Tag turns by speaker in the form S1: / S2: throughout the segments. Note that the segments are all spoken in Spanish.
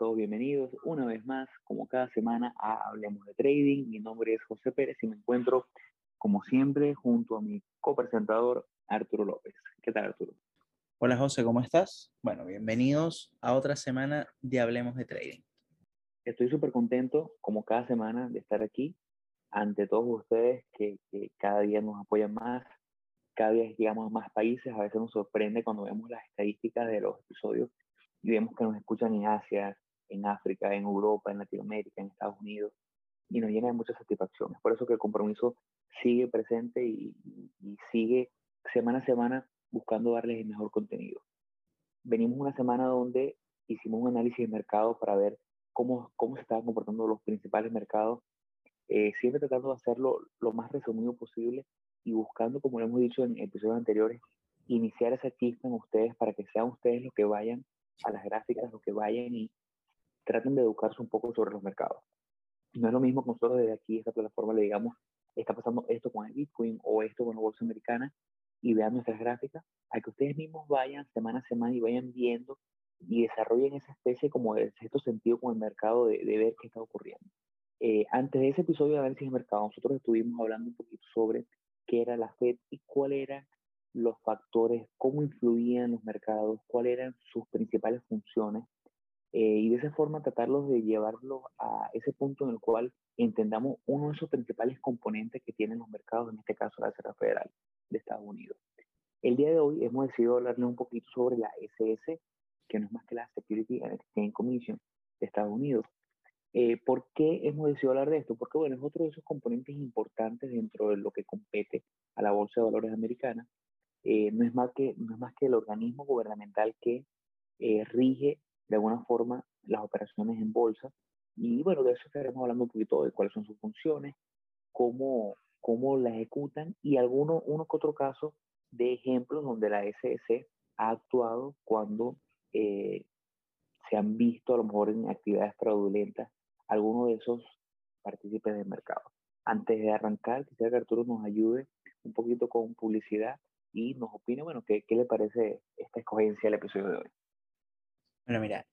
S1: todos bienvenidos una vez más, como cada semana, a Hablemos de Trading. Mi nombre es José Pérez y me encuentro, como siempre, junto a mi copresentador Arturo López. ¿Qué tal, Arturo?
S2: Hola, José, ¿cómo estás? Bueno, bienvenidos a otra semana de Hablemos de Trading.
S1: Estoy súper contento, como cada semana, de estar aquí ante todos ustedes que, que cada día nos apoyan más, cada día llegamos a más países. A veces nos sorprende cuando vemos las estadísticas de los episodios y vemos que nos escuchan en Asia, en África, en Europa, en Latinoamérica, en Estados Unidos, y nos llena de muchas satisfacciones. Por eso que el compromiso sigue presente y, sigue semana a semana buscando darles el mejor contenido. Venimos una semana donde hicimos un análisis de mercado para ver cómo, cómo se estaban comportando los principales mercados, eh, siempre tratando de hacerlo lo más resumido posible y buscando, como lo hemos dicho en episodios anteriores, iniciar esa chispa en ustedes para que sean ustedes los que vayan a las gráficas, los que vayan y traten de educarse un poco sobre los mercados. No es lo mismo que nosotros desde aquí, esta plataforma, le digamos, está pasando esto con el Bitcoin o esto con la bolsa americana y vean nuestras gráficas, a que ustedes mismos vayan semana a semana y vayan viendo y desarrollen esa especie como de sexto sentido con el mercado de, ver qué está ocurriendo. Eh, antes de ese episodio de análisis de mercado, nosotros estuvimos hablando un poquito sobre qué era la Fed y cuál era los factores, cómo influían los mercados, cuáles eran sus principales funciones, eh, y de esa forma tratarlos de llevarlos a ese punto en el cual entendamos uno de esos principales componentes que tienen los mercados, en este caso la Reserva Federal de Estados Unidos. El día de hoy hemos decidido hablarle un poquito sobre la SS, que no es más que la Security and Exchange Commission de Estados Unidos. Eh, ¿Por qué hemos decidido hablar de esto? Porque, bueno, es otro de esos componentes importantes dentro de lo que compete a la Bolsa de Valores americana eh, no, es más que, no es más que el organismo gubernamental que eh, rige de alguna forma las operaciones en bolsa. Y bueno, de eso estaremos hablando un poquito de cuáles son sus funciones, cómo, cómo la ejecutan y alguno, uno que otro caso de ejemplos donde la SS ha actuado cuando eh, se han visto a lo mejor en actividades fraudulentas algunos de esos partícipes del mercado. Antes de arrancar, quisiera que Arturo nos ayude un poquito con publicidad y nos opine, bueno, ¿qué, qué le parece esta escogencia del episodio de hoy?
S2: Bueno, mira,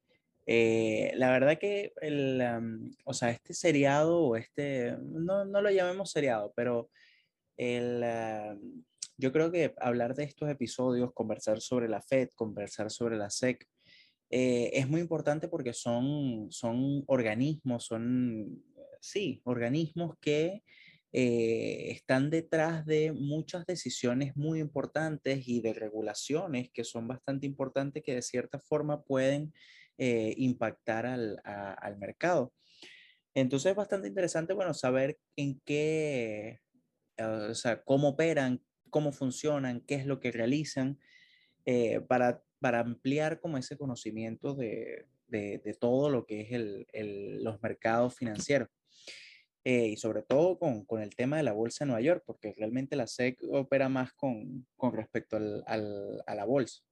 S2: eh, la verdad que el, o sea, este seriado o este, no, no, lo llamemos seriado, pero el, yo creo que hablar de estos episodios, conversar sobre la FED, conversar sobre la SEC, eh, es muy importante porque son, son organismos, son, sí, organismos que eh, están detrás de muchas decisiones muy importantes y de regulaciones que son bastante importantes que de cierta forma pueden eh, impactar al, al, mercado. Entonces es bastante interesante, bueno, saber en qué, o sea, cómo operan, cómo funcionan, qué es lo que realizan, eh, para, para ampliar como ese conocimiento de, de, de todo lo que es el, el, los mercados financieros. Eh, y sobre todo con, con, el tema de la bolsa de Nueva York, porque realmente la SEC opera más con, con respecto al, al, a la bolsa,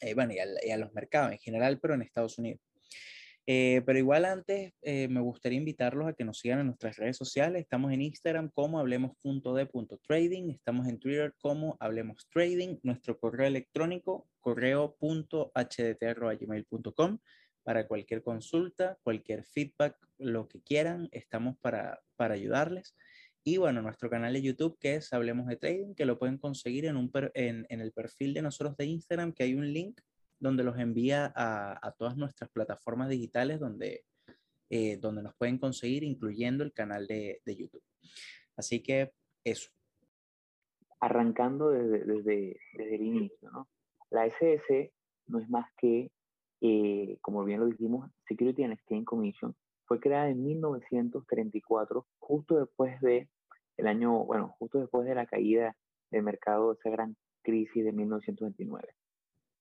S2: eh, bueno, y, y, a los mercados en general, pero en Estados Unidos. Eh, pero igual antes eh, me gustaría invitarlos a que nos sigan en nuestras redes sociales. Estamos en Instagram como hablemos.de.trading, estamos en Twitter como hablemos trading, nuestro correo electrónico correo.hdt.gmail.com para cualquier consulta, cualquier feedback, lo que quieran, estamos para, para ayudarles. Y bueno, nuestro canal de YouTube que es Hablemos de Trading, que lo pueden conseguir en, un en, en, el perfil de nosotros de Instagram, que hay un link donde los envía a, a todas nuestras plataformas digitales donde, eh, donde nos pueden conseguir, incluyendo el canal de, de, YouTube. Así que eso.
S1: Arrancando desde, desde, desde el inicio, ¿no? La SS no es más que eh, como bien lo dijimos, Security and Exchange Commission fue creada en 1934, justo después de el año, bueno, justo después de la caída del mercado, esa gran crisis de 1929.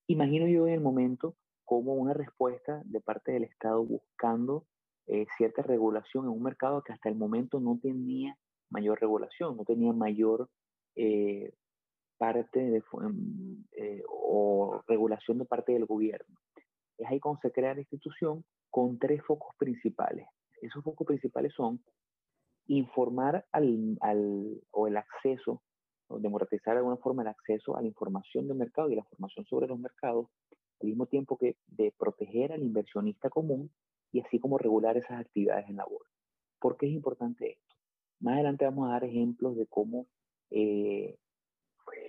S1: Imagino yo en el momento como una respuesta de parte del Estado buscando eh, cierta regulación en un mercado que hasta el momento no tenía mayor regulación, no tenía mayor eh, parte de, eh, o regulación de parte del gobierno es ahí cuando se crea la institución con tres focos principales. Esos focos principales son informar al, al, o el acceso, o democratizar de alguna forma el acceso a la información del mercado y la formación sobre los mercados, al mismo tiempo que de proteger al inversionista común y así como regular esas actividades en la bolsa. ¿Por qué es importante esto? Más adelante vamos a dar ejemplos de cómo eh,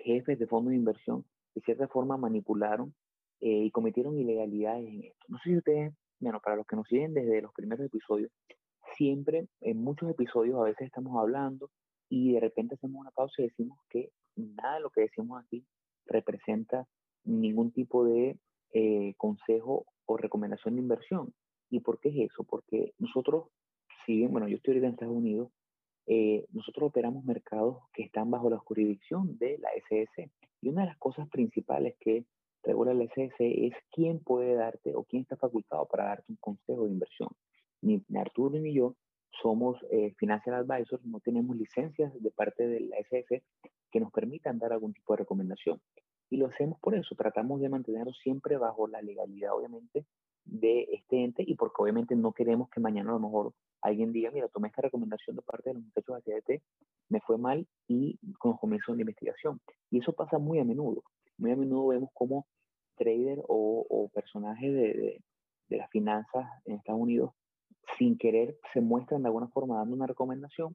S1: jefes de fondos de inversión de cierta forma manipularon eh, y cometieron ilegalidades en esto. No sé si ustedes, bueno, para los que nos siguen desde los primeros episodios, siempre en muchos episodios a veces estamos hablando y de repente hacemos una pausa y decimos que nada de lo que decimos aquí representa ningún tipo de eh, consejo o recomendación de inversión. ¿Y por qué es eso? Porque nosotros, si bien, bueno, yo estoy ahorita en Estados Unidos, eh, nosotros operamos mercados que están bajo la jurisdicción de la SS. Y una de las cosas principales que regula la SS es quién puede darte o quién está facultado para darte un consejo de inversión. Ni Arturo ni yo somos eh, financial advisors, no tenemos licencias de parte de la SS que nos permitan dar algún tipo de recomendación. Y lo hacemos por eso, tratamos de mantenerlo siempre bajo la legalidad, obviamente, de este ente y porque obviamente no queremos que mañana a lo mejor alguien diga, mira, tomé esta recomendación de parte de los muchachos de ACDT, me fue mal y comienzo de investigación. Y eso pasa muy a menudo. Muy a menudo vemos como trader o, o personajes de, de, de las finanzas en Estados Unidos sin querer se muestran de alguna forma dando una recomendación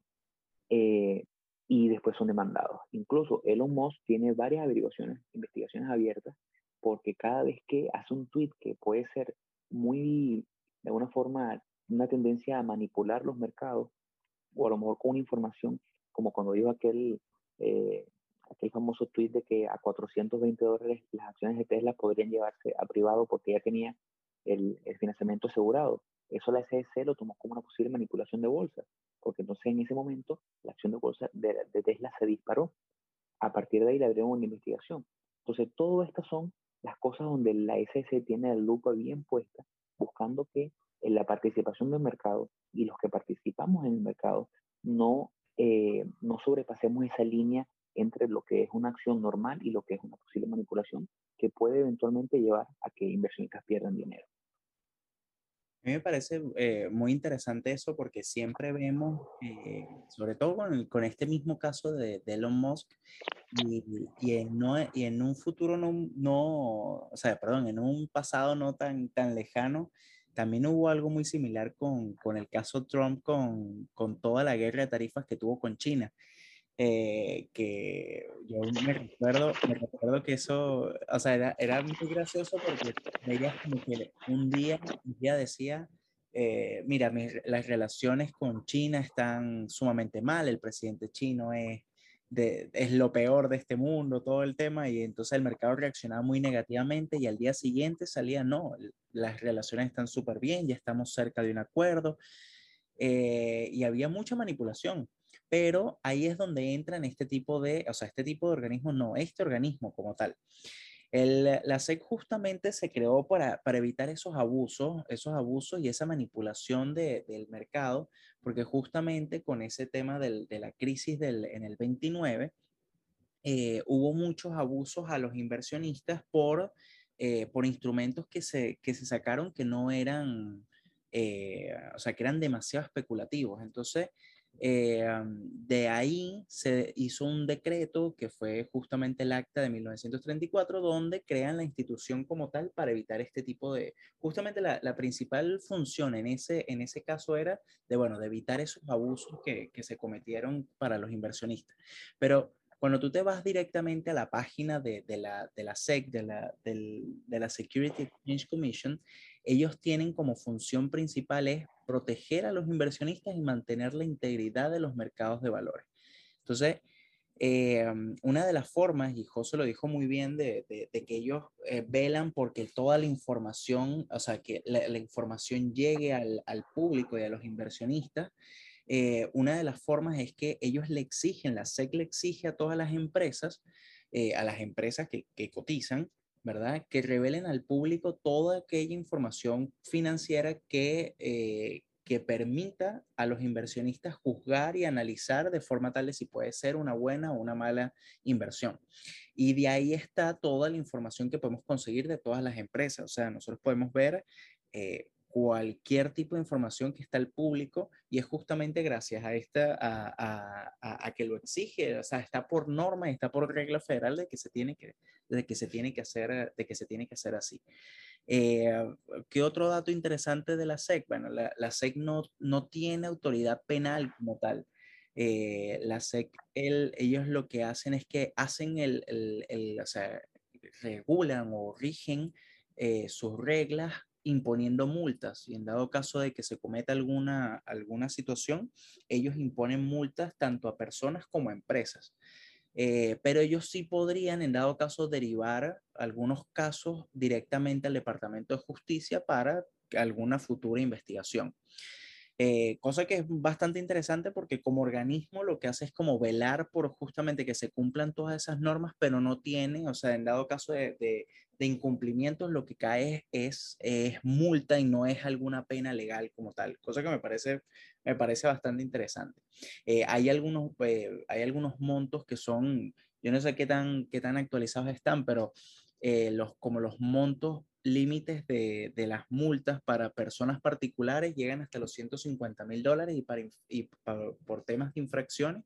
S1: eh, y después son demandados. Incluso Elon Musk tiene varias averiguaciones, investigaciones abiertas, porque cada vez que hace un tweet que puede ser muy, de alguna forma, una tendencia a manipular los mercados, o a lo mejor con una información, como cuando dijo aquel, eh, aquel famoso tweet de que a 420 dólares las acciones de Tesla podrían llevarse a privado porque ya tenía el, el financiamiento asegurado. Eso la SEC lo tomó como una posible manipulación de bolsa, porque entonces en ese momento la acción de bolsa de, Tesla se disparó. A partir de ahí le abrieron una investigación. Entonces, todas estas son las cosas donde la SEC tiene la lupa bien puesta, buscando que en la participación del mercado y los que participamos en el mercado no, eh, no sobrepasemos esa línea entre lo que es una acción normal y lo que es una posible manipulación que puede eventualmente llevar a que inversionistas pierdan dinero.
S2: A mí me parece eh, muy interesante eso porque siempre vemos, eh, sobre todo con, con, este mismo caso de, de Elon Musk, y, y, en no, y, en un futuro no, no, o sea, perdón, en un pasado no tan, tan lejano, también hubo algo muy similar con, con el caso Trump, con, con toda la guerra de tarifas que tuvo con China. Eh, que yo me recuerdo, me recuerdo que eso, o sea, era, era muy gracioso porque veías como que un día, un día decía, eh, mira, las relaciones con China están sumamente mal, el presidente chino es, de, es lo peor de este mundo, todo el tema, y entonces el mercado reaccionaba muy negativamente y al día siguiente salía, no, las relaciones están súper bien, ya estamos cerca de un acuerdo, eh, y había mucha manipulación pero ahí es donde entran este tipo de, o sea, este tipo de organismos, no, este organismo como tal. El, la SEC justamente se creó para, para, evitar esos abusos, esos abusos y esa manipulación de, del mercado, porque justamente con ese tema del, de la crisis del, en el 29, eh, hubo muchos abusos a los inversionistas por, eh, por instrumentos que se, que se sacaron que no eran, eh, o sea, que eran demasiado especulativos. Entonces, eh, de ahí se hizo un decreto que fue justamente el acta de 1934, donde crean la institución como tal para evitar este tipo de... Justamente la, la principal función en ese, en ese caso era de, bueno, de evitar esos abusos que, que se cometieron para los inversionistas. Pero cuando tú te vas directamente a la página de, de, la, de la SEC, de la, de la Security Exchange Commission, ellos tienen como función principal es proteger a los inversionistas y mantener la integridad de los mercados de valores. Entonces, eh, una de las formas, y José lo dijo muy bien, de, que ellos eh, velan porque toda la información, o sea, que la, información llegue al, público y a los inversionistas, eh, una de las formas es que ellos le exigen, la SEC le exige a todas las empresas, a las empresas que cotizan, ¿verdad? Que revelen al público toda aquella información financiera que, eh, que permita a los inversionistas juzgar y analizar de forma tal de si puede ser una buena o una mala inversión. Y de ahí está toda la información que podemos conseguir de todas las empresas. O sea, nosotros podemos ver, eh, cualquier tipo de información que está al público y es justamente gracias a esta, a, que lo exige, o sea, está por norma, está por regla federal de que se tiene que, de que se tiene que hacer, de que se tiene que hacer así. Eh, ¿Qué otro dato interesante de la SEC? Bueno, la, la SEC no, no tiene autoridad penal como tal. Eh, la SEC, el, ellos lo que hacen es que hacen el, el, el o sea, regulan o rigen eh, sus reglas imponiendo multas y en dado caso de que se cometa alguna, alguna situación, ellos imponen multas tanto a personas como a empresas. Eh, pero ellos sí podrían, en dado caso, derivar algunos casos directamente al Departamento de Justicia para alguna futura investigación. Eh, cosa que es bastante interesante porque como organismo lo que hace es como velar por justamente que se cumplan todas esas normas, pero no tiene, o sea, en dado caso de, de, de incumplimientos, lo que cae es, es, multa y no es alguna pena legal como tal, cosa que me parece, me parece bastante interesante. Eh, hay, algunos, eh, hay algunos montos que son, yo no sé qué tan, qué tan actualizados están, pero eh, los, como los montos límites de, de, las multas para personas particulares llegan hasta los 150 mil dólares y, para, y por temas de infracciones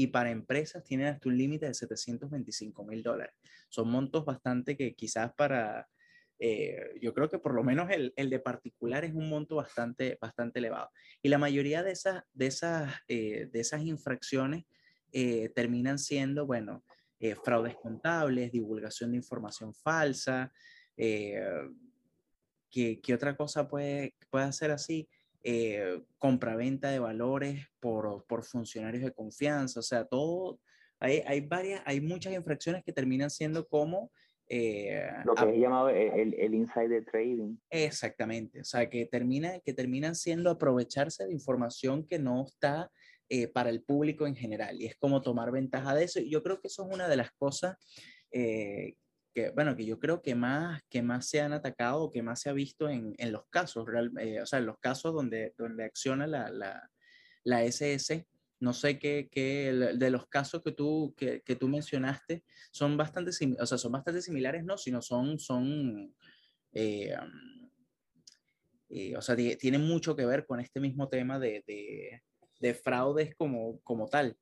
S2: y para empresas tienen hasta un límite de 725 mil dólares. Son montos bastante que quizás para, eh, yo creo que por lo menos el, el, de particular es un monto bastante, bastante elevado. Y la mayoría de esas, de esas, eh, de esas infracciones eh, terminan siendo, bueno, eh, fraudes contables, divulgación de información falsa, eh, ¿qué, ¿qué, otra cosa puede, puede hacer así? Eh, compraventa de valores por, por, funcionarios de confianza, o sea, todo, hay, hay, varias, hay muchas infracciones que terminan siendo como...
S1: Eh, Lo que es llamado el, el, insider trading.
S2: Exactamente, o sea, que, termina, que terminan siendo aprovecharse de información que no está eh, para el público en general, y es como tomar ventaja de eso, y yo creo que eso es una de las cosas eh, que, bueno, que yo creo que más, que más se han atacado o que más se ha visto en, en los casos, real, eh, o sea, en los casos donde, donde acciona la, la, la SS. No sé qué, qué, de los casos que tú, que, que tú mencionaste son bastante, o sea, son bastante similares, no, sino son, son eh, eh, o sea, tienen mucho que ver con este mismo tema de, de, de fraudes como, como tal,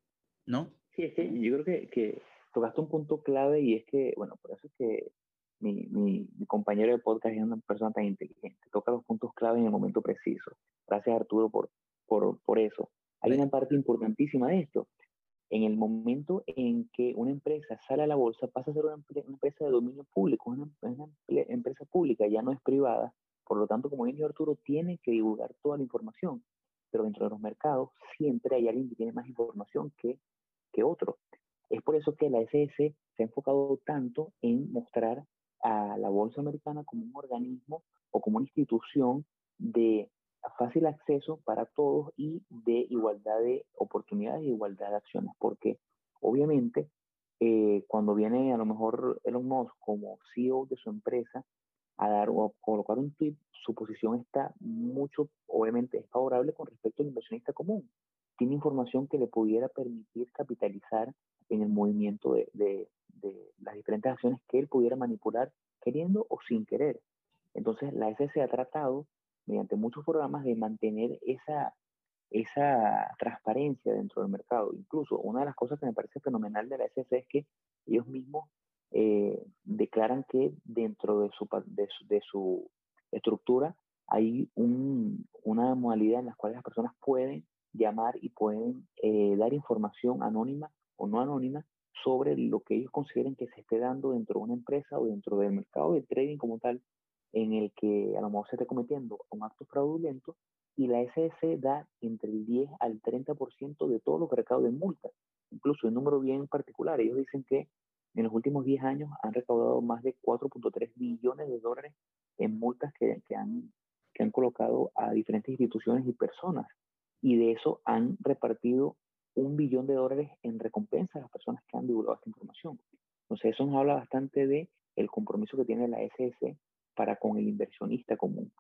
S2: ¿no?
S1: Sí, es que yo creo que, que tocaste un punto clave y es que, bueno, por eso es que mi, mi, mi, compañero de podcast es una persona tan inteligente, toca los puntos clave en el momento preciso. Gracias Arturo por, por, por eso. Hay una parte importantísima de esto. En el momento en que una empresa sale a la bolsa, pasa a ser una, una empresa de dominio público, una, una, empresa pública, ya no es privada. Por lo tanto, como dijo Arturo, tiene que divulgar toda la información. Pero dentro de los mercados siempre hay alguien que tiene más información que, que otro. Es por eso que la SS se ha enfocado tanto en mostrar a la bolsa americana como un organismo o como una institución de fácil acceso para todos y de igualdad de oportunidades y igualdad de acciones, porque obviamente eh, cuando viene a lo mejor Elon Musk como CEO de su empresa a dar o a colocar un tweet, su posición está mucho, obviamente es favorable con respecto al inversionista común. Tiene información que le pudiera permitir capitalizar en el movimiento de, de, las diferentes acciones que él pudiera manipular queriendo o sin querer. Entonces, la SS ha tratado, mediante muchos programas, de mantener esa, esa transparencia dentro del mercado. Incluso, una de las cosas que me parece fenomenal de la SS es que ellos mismos eh, declaran que dentro de su, de su, estructura hay un, una modalidad en la cual las personas pueden llamar y pueden eh, dar información anónima o no anónima sobre lo que ellos consideren que se esté dando dentro de una empresa o dentro del mercado del trading como tal, en el que a lo mejor se esté cometiendo un acto fraudulento y la SS da entre el 10 al 30% de todo lo que recauda en multas, incluso un número bien particular. Ellos dicen que en los últimos 10 años han recaudado más de 4.3 billones de dólares en multas que, que, han, que han colocado a diferentes instituciones y personas. Y de eso han repartido un billón de dólares en recompensa a las personas que han divulgado esta información. Entonces, eso nos habla bastante de el compromiso que tiene la SS para con el inversionista común.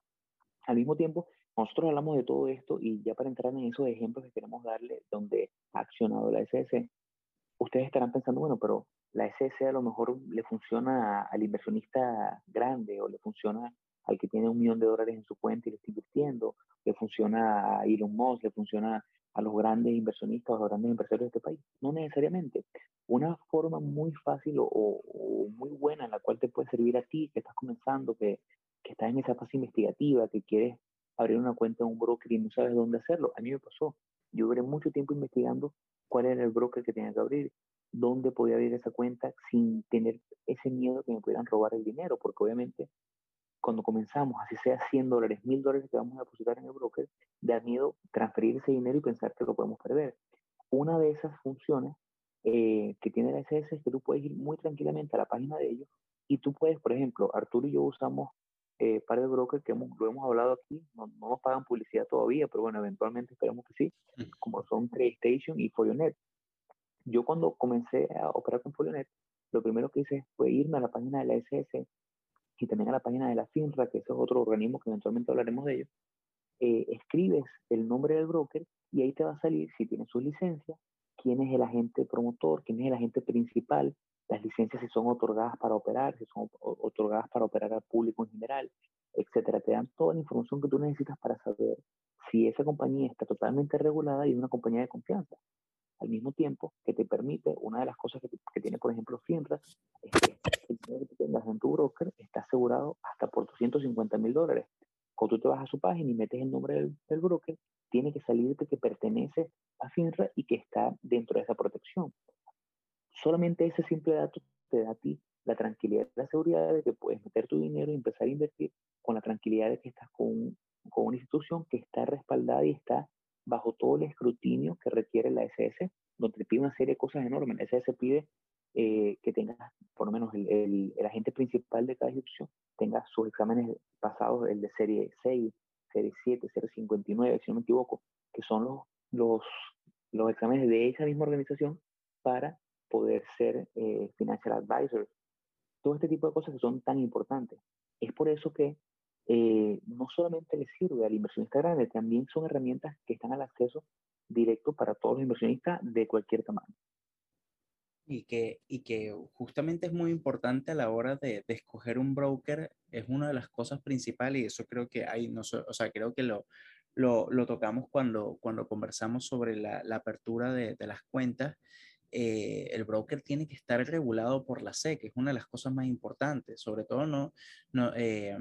S1: Al mismo tiempo, nosotros hablamos de todo esto y ya para entrar en esos ejemplos que queremos darle donde ha accionado la SS, ustedes estarán pensando, bueno, pero la SS a lo mejor le funciona al inversionista grande o le funciona al que tiene un millón de dólares en su cuenta y le está invirtiendo, le funciona a Elon Musk, le funciona a los grandes inversionistas, a los grandes empresarios de este país. No necesariamente. Una forma muy fácil o, muy buena en la cual te puede servir a ti, que estás comenzando, que, estás en esa fase investigativa, que quieres abrir una cuenta en un broker y no sabes dónde hacerlo. A mí me pasó. Yo duré mucho tiempo investigando cuál era el broker que tenía que abrir, dónde podía abrir esa cuenta sin tener ese miedo que me pudieran robar el dinero, porque obviamente cuando comenzamos, así sea 100 dólares, 1000 dólares que vamos a depositar en el broker, da miedo transferir ese dinero y pensar que lo podemos perder. Una de esas funciones eh, que tiene la SS es que tú puedes ir muy tranquilamente a la página de ellos y tú puedes, por ejemplo, Arturo y yo usamos eh, par de brokers que hemos, lo hemos hablado aquí, no, no, nos pagan publicidad todavía, pero bueno, eventualmente esperamos que sí, como son TradeStation y Folionet. Yo cuando comencé a operar con Folionet, lo primero que hice fue irme a la página de la SS y también a la página de la FINRA, que es otro organismo que eventualmente hablaremos de ellos, eh, escribes el nombre del broker y ahí te va a salir si tiene su licencia, quién es el agente promotor, quién es el agente principal, las licencias si son otorgadas para operar, si son otorgadas para operar al público en general, etcétera. Te dan toda la información que tú necesitas para saber si esa compañía está totalmente regulada y es una compañía de confianza. Al mismo tiempo que te permite, una de las cosas que, tiene, por ejemplo, FINRA, es que el dinero que tengas en tu broker está asegurado hasta por 250 mil dólares. Cuando tú te vas a su página y metes el nombre del, del broker, tiene que salirte que pertenece a FINRA y que está dentro de esa protección. Solamente ese simple dato te da a ti la tranquilidad la seguridad de que puedes meter tu dinero y empezar a invertir con la tranquilidad de que estás con, con una institución que está respaldada y está bajo todo el escrutinio que requiere la SS, donde pide una serie de cosas enormes. La SS pide eh, que tengas, por lo menos el, el, agente principal de cada institución, tenga sus exámenes pasados, el de serie 6, serie 7, serie 59, si no me equivoco, que son los, los, los exámenes de esa misma organización para poder ser eh, financial advisor. Todo este tipo de cosas que son tan importantes. Es por eso que eh, no solamente le sirve al inversionista grande, también son herramientas que están al acceso directo para todos los inversionistas de cualquier tamaño.
S2: Y que, y que justamente es muy importante a la hora de, de, escoger un broker, es una de las cosas principales y eso creo que hay, no, o sea, creo que lo, lo, lo tocamos cuando, cuando conversamos sobre la, la apertura de, de, las cuentas eh, el broker tiene que estar regulado por la SEC, que es una de las cosas más importantes, sobre todo, no, no eh,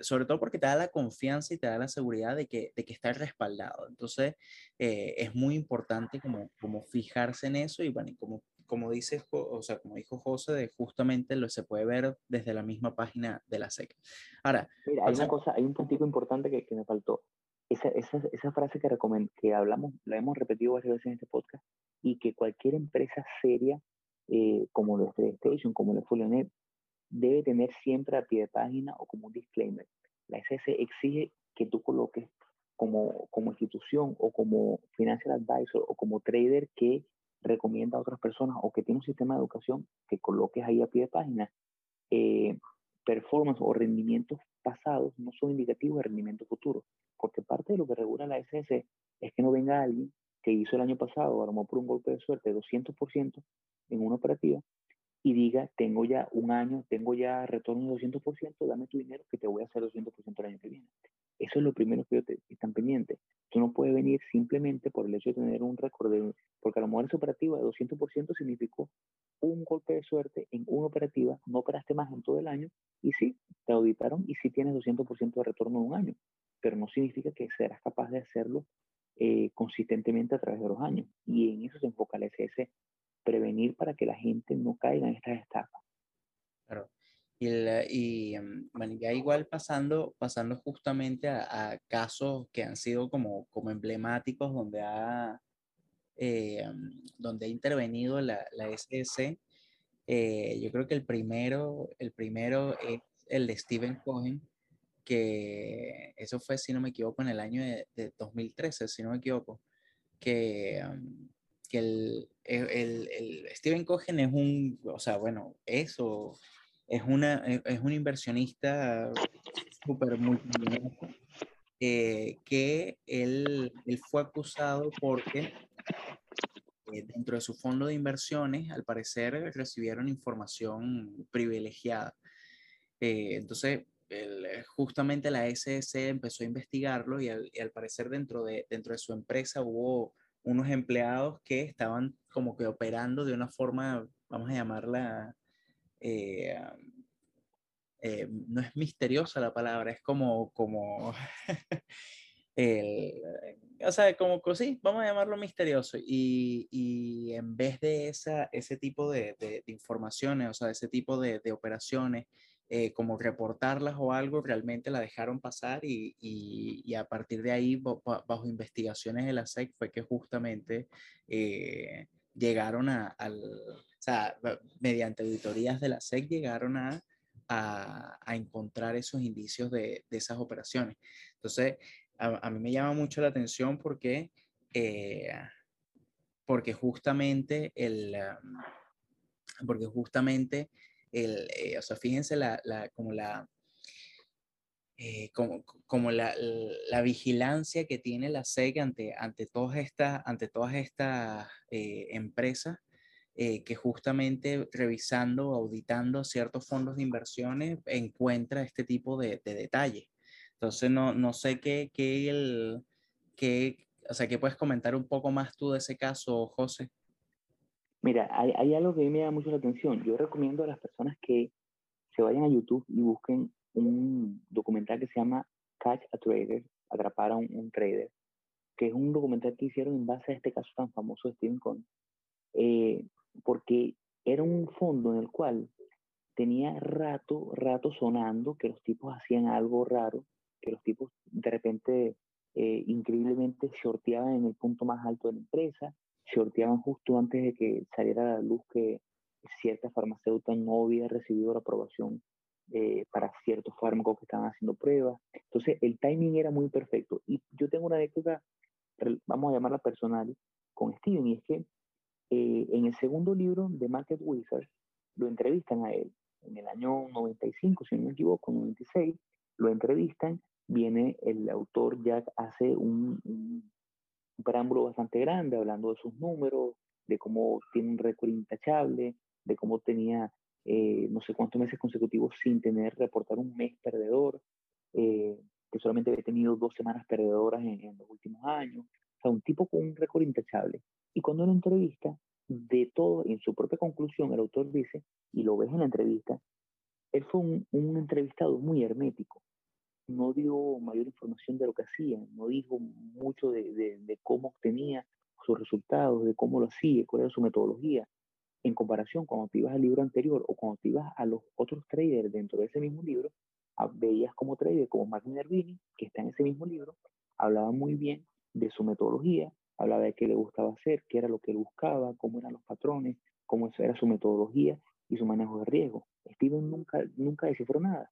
S2: sobre todo porque te da la confianza y te da la seguridad de que, de que está respaldado. Entonces, eh, es muy importante como, como fijarse en eso y bueno, como, como dice, o sea, como dijo José, de justamente lo se puede ver desde la misma página de la SEC. Ahora,
S1: Mira, hay una cosa, hay un puntico importante que, que me faltó. Esa, esa, esa, frase que, que hablamos, la hemos repetido varias veces en este podcast, y que cualquier empresa seria, eh, como lo de Station, como lo de Folionet, debe tener siempre a pie de página o como un disclaimer. La SS exige que tú coloques como, como institución o como financial advisor o como trader que recomienda a otras personas o que tiene un sistema de educación que coloques ahí a pie de página. Eh, performance o rendimientos pasados no son indicativos de rendimiento futuro, porque parte de lo que regula la SS es que no venga alguien que hizo el año pasado, armó por un golpe de suerte 200% en una operativa y diga, tengo ya un año, tengo ya retorno de 200%, dame tu dinero que te voy a hacer 200% el año que viene. Eso es lo primero que te, están pendientes. Tú no puedes venir simplemente por el hecho de tener un récord, porque a lo mejor esa operativa de 200% significó un golpe de suerte en una operativa, no operaste más en todo el año y sí, te auditaron y sí tienes 200% de retorno en un año, pero no significa que serás capaz de hacerlo eh, consistentemente a través de los años. Y en eso se enfoca el SS, prevenir para que la gente no caiga en estas estafas.
S2: Y, el, y mm, bueno, ya igual pasando, pasando justamente a, a, casos que han sido como, como emblemáticos donde ha, eh, mm, donde ha intervenido la, la SS, eh, yo creo que el primero, el primero es el de Stephen Cohen, que eso fue, si no me equivoco, en el año de, de 2013, si no me equivoco, que, um, que el, el, el, Steven Cohen es un, o sea, bueno, eso es, una, es un inversionista súper multimillonario eh, que él, él, fue acusado porque eh, dentro de su fondo de inversiones, al parecer, recibieron información privilegiada. Eh, entonces, justamente la SS empezó a investigarlo y al, parecer dentro de, dentro de su empresa hubo unos empleados que estaban como que operando de una forma, vamos a llamarla, eh, eh, no es misteriosa la palabra, es como, como el, o sea, como sí, vamos a llamarlo misterioso. Y, y en vez de esa, ese tipo de, de, informaciones, o sea, ese tipo de, de operaciones, eh, como reportarlas o algo, realmente la dejaron pasar y, y, a partir de ahí, bajo investigaciones de la SEC, fue que justamente eh, llegaron a, al, o sea, mediante auditorías de la SEC, llegaron a, a, a encontrar esos indicios de, de, esas operaciones. Entonces, a, mí me llama mucho la atención porque, eh, porque justamente el, porque justamente el, eh, o sea, fíjense la, la como la, eh, como, como la, la, vigilancia que tiene la SEC ante, ante todas estas, ante todas estas empresas que justamente revisando, auditando ciertos fondos de inversiones encuentra este tipo de, de detalles. Entonces, no, no sé qué, qué, el, qué, o sea, qué puedes comentar un poco más tú de ese caso, José.
S1: Mira, hay, hay algo que a mí me da mucho la atención. Yo recomiendo a las personas que se vayan a YouTube y busquen un documental que se llama Catch a Trader, atrapar a un, trader, que es un documental que hicieron en base a este caso tan famoso de Steven Cohen, eh, porque era un fondo en el cual tenía rato, rato sonando que los tipos hacían algo raro que los tipos de repente eh, increíblemente shorteaban en el punto más alto de la empresa, shorteaban justo antes de que saliera a la luz que cierta farmacéutica no había recibido la aprobación eh, para ciertos fármacos que estaban haciendo pruebas. Entonces el timing era muy perfecto. Y yo tengo una anécdota, vamos a llamarla personal, con Steven, y es que eh, en el segundo libro de Market Wizards lo entrevistan a él en el año 95, si no me equivoco, 96, lo entrevistan viene el autor Jack hace un, un, preámbulo bastante grande hablando de sus números, de cómo tiene un récord intachable, de cómo tenía eh, no sé cuántos meses consecutivos sin tener, reportar un mes perdedor, eh, que solamente había tenido dos semanas perdedoras en, los últimos años. O sea, un tipo con un récord intachable. Y cuando lo entrevista, de todo, en su propia conclusión, el autor dice, y lo ves en la entrevista, él fue un, un entrevistado muy hermético no dio mayor información de lo que hacía, no dijo mucho de, de, cómo obtenía sus resultados, de cómo lo hacía, cuál era su metodología. En comparación, cuando te ibas al libro anterior o cuando te ibas a los otros traders dentro de ese mismo libro, ah, veías como trader, como Mark Minervini, que está en ese mismo libro, hablaba muy bien de su metodología, hablaba de qué le gustaba hacer, qué era lo que él buscaba, cómo eran los patrones, cómo era su metodología y su manejo de riesgo. Steven nunca, nunca descifró nada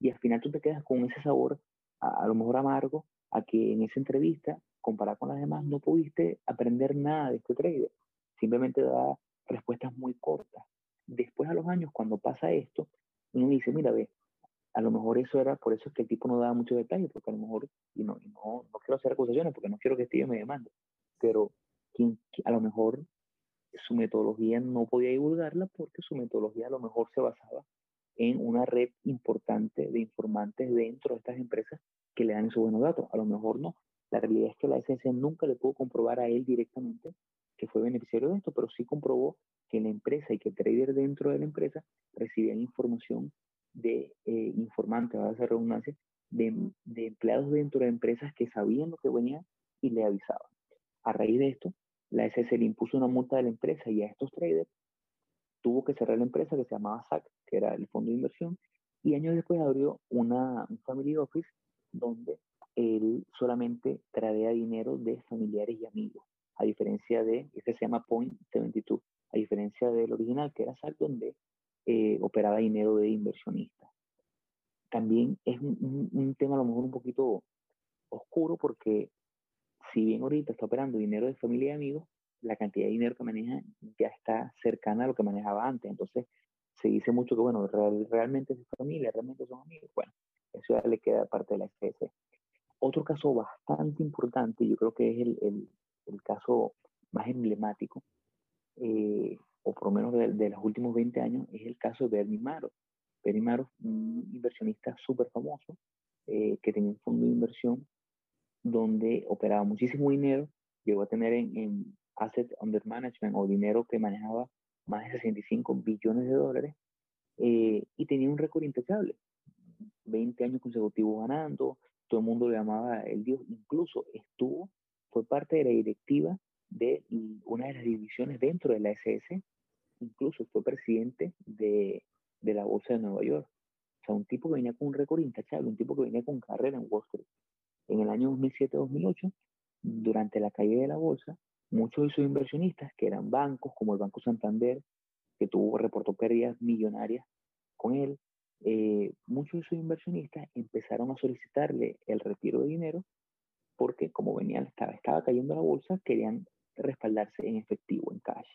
S1: y al final tú te quedas con ese sabor, a, lo mejor amargo, a que en esa entrevista, comparado con las demás, no pudiste aprender nada de este trader. Simplemente da respuestas muy cortas. Después a los años, cuando pasa esto, uno dice, mira, ve, a lo mejor eso era, por eso es que el tipo no daba mucho detalle, porque a lo mejor, y no, no, no quiero hacer acusaciones, porque no quiero que Steve me demande, pero quien, a lo mejor su metodología no podía divulgarla porque su metodología a lo mejor se basaba en una red importante de informantes dentro de estas empresas que le dan esos buenos datos. A lo mejor no. La realidad es que la SS nunca le pudo comprobar a él directamente que fue beneficiario de esto, pero sí comprobó que la empresa y que el trader dentro de la empresa recibían información de eh, informantes, a hacer redundancia, de, de empleados dentro de empresas que sabían lo que venía y le avisaban. A raíz de esto, la SS le impuso una multa a la empresa y a estos traders tuvo que cerrar la empresa que se llamaba SAC, que era el fondo de inversión, y años después abrió una, un family office donde él solamente tradea dinero de familiares y amigos, a diferencia de, este se llama Point 72, a diferencia del original que era SAC, donde eh, operaba dinero de inversionistas. También es un, un tema a lo mejor un poquito oscuro porque si bien ahorita está operando dinero de familia y amigos, la cantidad de dinero que maneja ya está cercana a lo que manejaba antes. Entonces, se dice mucho que, bueno, realmente es familia, realmente son amigos. Bueno, eso ya le queda parte de la especie. Otro caso bastante importante, yo creo que es el, el, el caso más emblemático, eh, o por lo menos de, de, los últimos 20 años, es el caso de Bernie Maro. Perry Madoff, un inversionista súper famoso, eh, que tenía un fondo de inversión donde operaba muchísimo dinero, llegó a tener en, en Asset Under Management o dinero que manejaba más de 65 billones de dólares eh, y tenía un récord intachable. 20 años consecutivos ganando, todo el mundo le llamaba el Dios, incluso estuvo, fue parte de la directiva de una de las divisiones dentro de la SS, incluso fue presidente de, de la Bolsa de Nueva York. O sea, un tipo que venía con un récord intachable, un tipo que venía con carrera en Wall Street. En el año 2007-2008, durante la caída de la bolsa, muchos de sus inversionistas, que eran bancos como el Banco Santander, que tuvo, reportó pérdidas millonarias con él, eh, muchos de sus inversionistas empezaron a solicitarle el retiro de dinero porque como venían, estaba, estaba cayendo la bolsa, querían respaldarse en efectivo, en cash.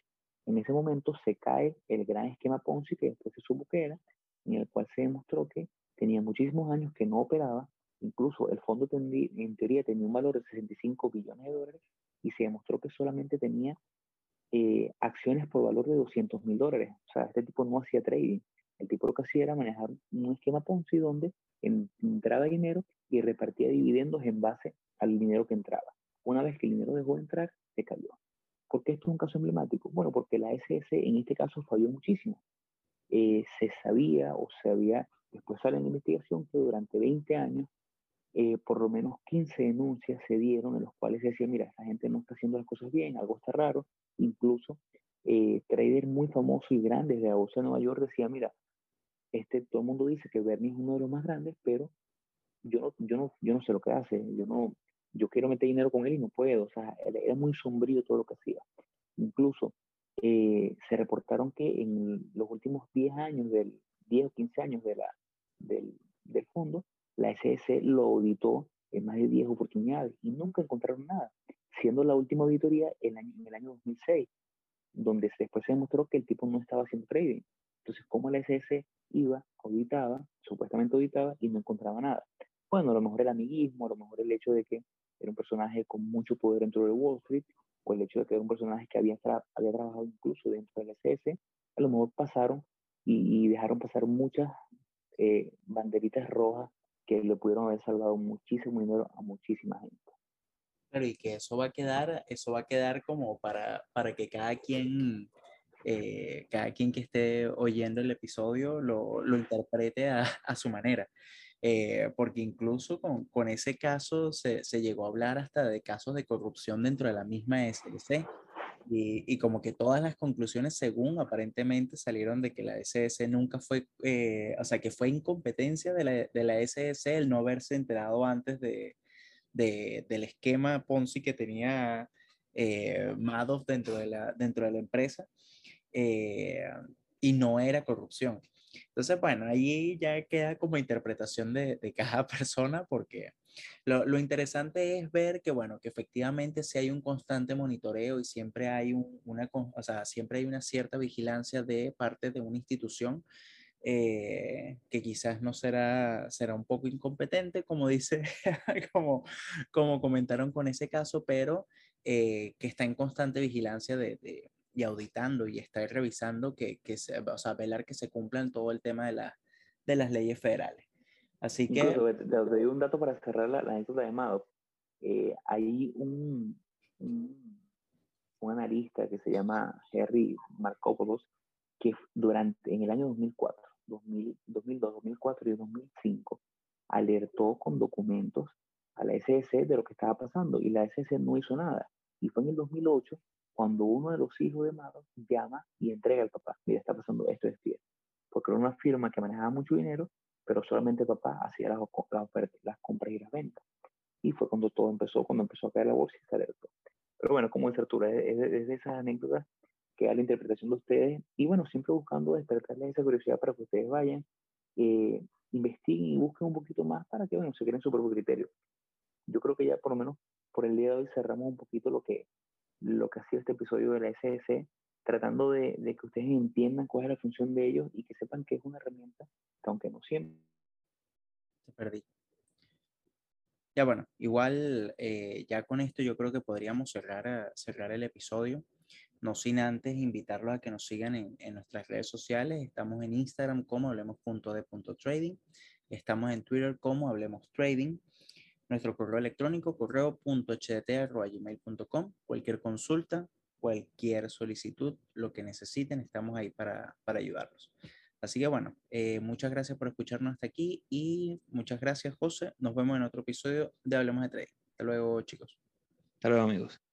S1: En ese momento se cae el gran esquema Ponzi que después se supo que era, en el cual se demostró que tenía muchísimos años que no operaba, incluso el fondo en teoría tenía un valor de 65 billones de dólares y se demostró que solamente tenía eh, acciones por valor de 200 mil dólares. O sea, este tipo no hacía trading. El tipo lo que hacía era manejar un esquema Ponzi donde entraba dinero y repartía dividendos en base al dinero que entraba. Una vez que el dinero dejó de entrar, se cayó. ¿Por qué esto es un caso emblemático? Bueno, porque la SS en este caso falló muchísimo. Eh, se sabía o se había, después sale en la investigación que durante 20 años eh, por lo menos 15 denuncias se dieron en los cuales se decía, mira, esta gente no está haciendo las cosas bien, algo está raro. Incluso eh, traders muy famosos y grandes de la Bolsa de Nueva York decía, mira, este, todo el mundo dice que Bernie es uno de los más grandes, pero yo no, yo no, yo no sé lo que hace, yo no, yo quiero meter dinero con él y no puedo, o sea, era muy sombrío todo lo que hacía. Incluso eh, se reportaron que en los últimos 10 años, del 10 o 15 años la, del, del fondo, la SS lo auditó en más de 10 oportunidades y nunca encontraron nada, siendo la última auditoría en, en el año 2006, donde después se demostró que el tipo no estaba haciendo trading. Entonces, ¿cómo la SS iba, auditaba, supuestamente auditaba y no encontraba nada? Bueno, a lo mejor el amiguismo, a lo mejor el hecho de que era un personaje con mucho poder dentro de Wall Street, o el hecho de que era un personaje que había, había trabajado incluso dentro de la SS, a lo mejor pasaron y, dejaron pasar muchas eh, banderitas rojas que le pudieron haber salvado muchísimo dinero a muchísima gente.
S2: Claro, y que eso va a quedar, eso va a quedar como para, para que cada quien, eh, cada quien que esté oyendo el episodio lo, lo interprete a, a, su manera. Eh, porque incluso con, con ese caso se, se, llegó a hablar hasta de casos de corrupción dentro de la misma SLC. Y, y, como que todas las conclusiones, según aparentemente, salieron de que la SS nunca fue, eh, o sea, que fue incompetencia de la, de la SS el no haberse enterado antes de, de, del esquema Ponzi que tenía eh, Madoff dentro de la, dentro de la empresa eh, y no era corrupción. Entonces, bueno, ahí ya queda como interpretación de, de cada persona porque lo, lo, interesante es ver que, bueno, que efectivamente si hay un constante monitoreo y siempre hay un, una, o sea, siempre hay una cierta vigilancia de parte de una institución eh, que quizás no será, será un poco incompetente, como dice, como, como comentaron con ese caso, pero eh, que está en constante vigilancia de, de, y auditando y está revisando que, que se, o sea, velar que se cumplan todo el tema de, la, de las leyes federales. Así que...
S1: Incluso, te, doy un dato para cerrar la, anécdota de Madoff. Eh, hay un, un, un, analista que se llama Harry Markopoulos que durante, en el año 2004 2000, 2002, 2004 y 2005, alertó con documentos a la SS de lo que estaba pasando y la SS no hizo nada. Y fue en el 2008 cuando uno de los hijos de Mado llama y entrega al papá, mira, está pasando esto, esto y Porque era una firma que manejaba mucho dinero, pero solamente el papá hacía las, las, las compras y las ventas. Y fue cuando todo empezó, cuando empezó a caer la bolsa y se alertó. Pero bueno, como dice Arturo, es, es, es de esas anécdotas que la interpretación de ustedes y bueno, siempre buscando despertarles esa curiosidad para que ustedes vayan, eh, investiguen y busquen un poquito más para que bueno, se creen su propio criterio. Yo creo que ya por lo menos por el día de hoy cerramos un poquito lo que, lo que ha sido este episodio de la SS, tratando de, que ustedes entiendan cuál es la función de ellos y que sepan que es una herramienta que aunque no siempre...
S2: Te perdí. Ya bueno, igual eh, ya con esto yo creo que podríamos cerrar, cerrar el episodio. no sin antes invitarlos a que nos sigan en, en nuestras redes sociales. Estamos en Instagram como hablemos.de.trading. Estamos en Twitter como Hablemos Trading. Nuestro correo electrónico correo.hdt.gmail.com. Cualquier consulta, cualquier solicitud, lo que necesiten, estamos ahí para, para ayudarlos. Así que bueno, eh, muchas gracias por escucharnos hasta aquí y muchas gracias José. Nos vemos en otro episodio de Hablemos de Trading. Hasta luego chicos.
S1: Hasta luego amigos.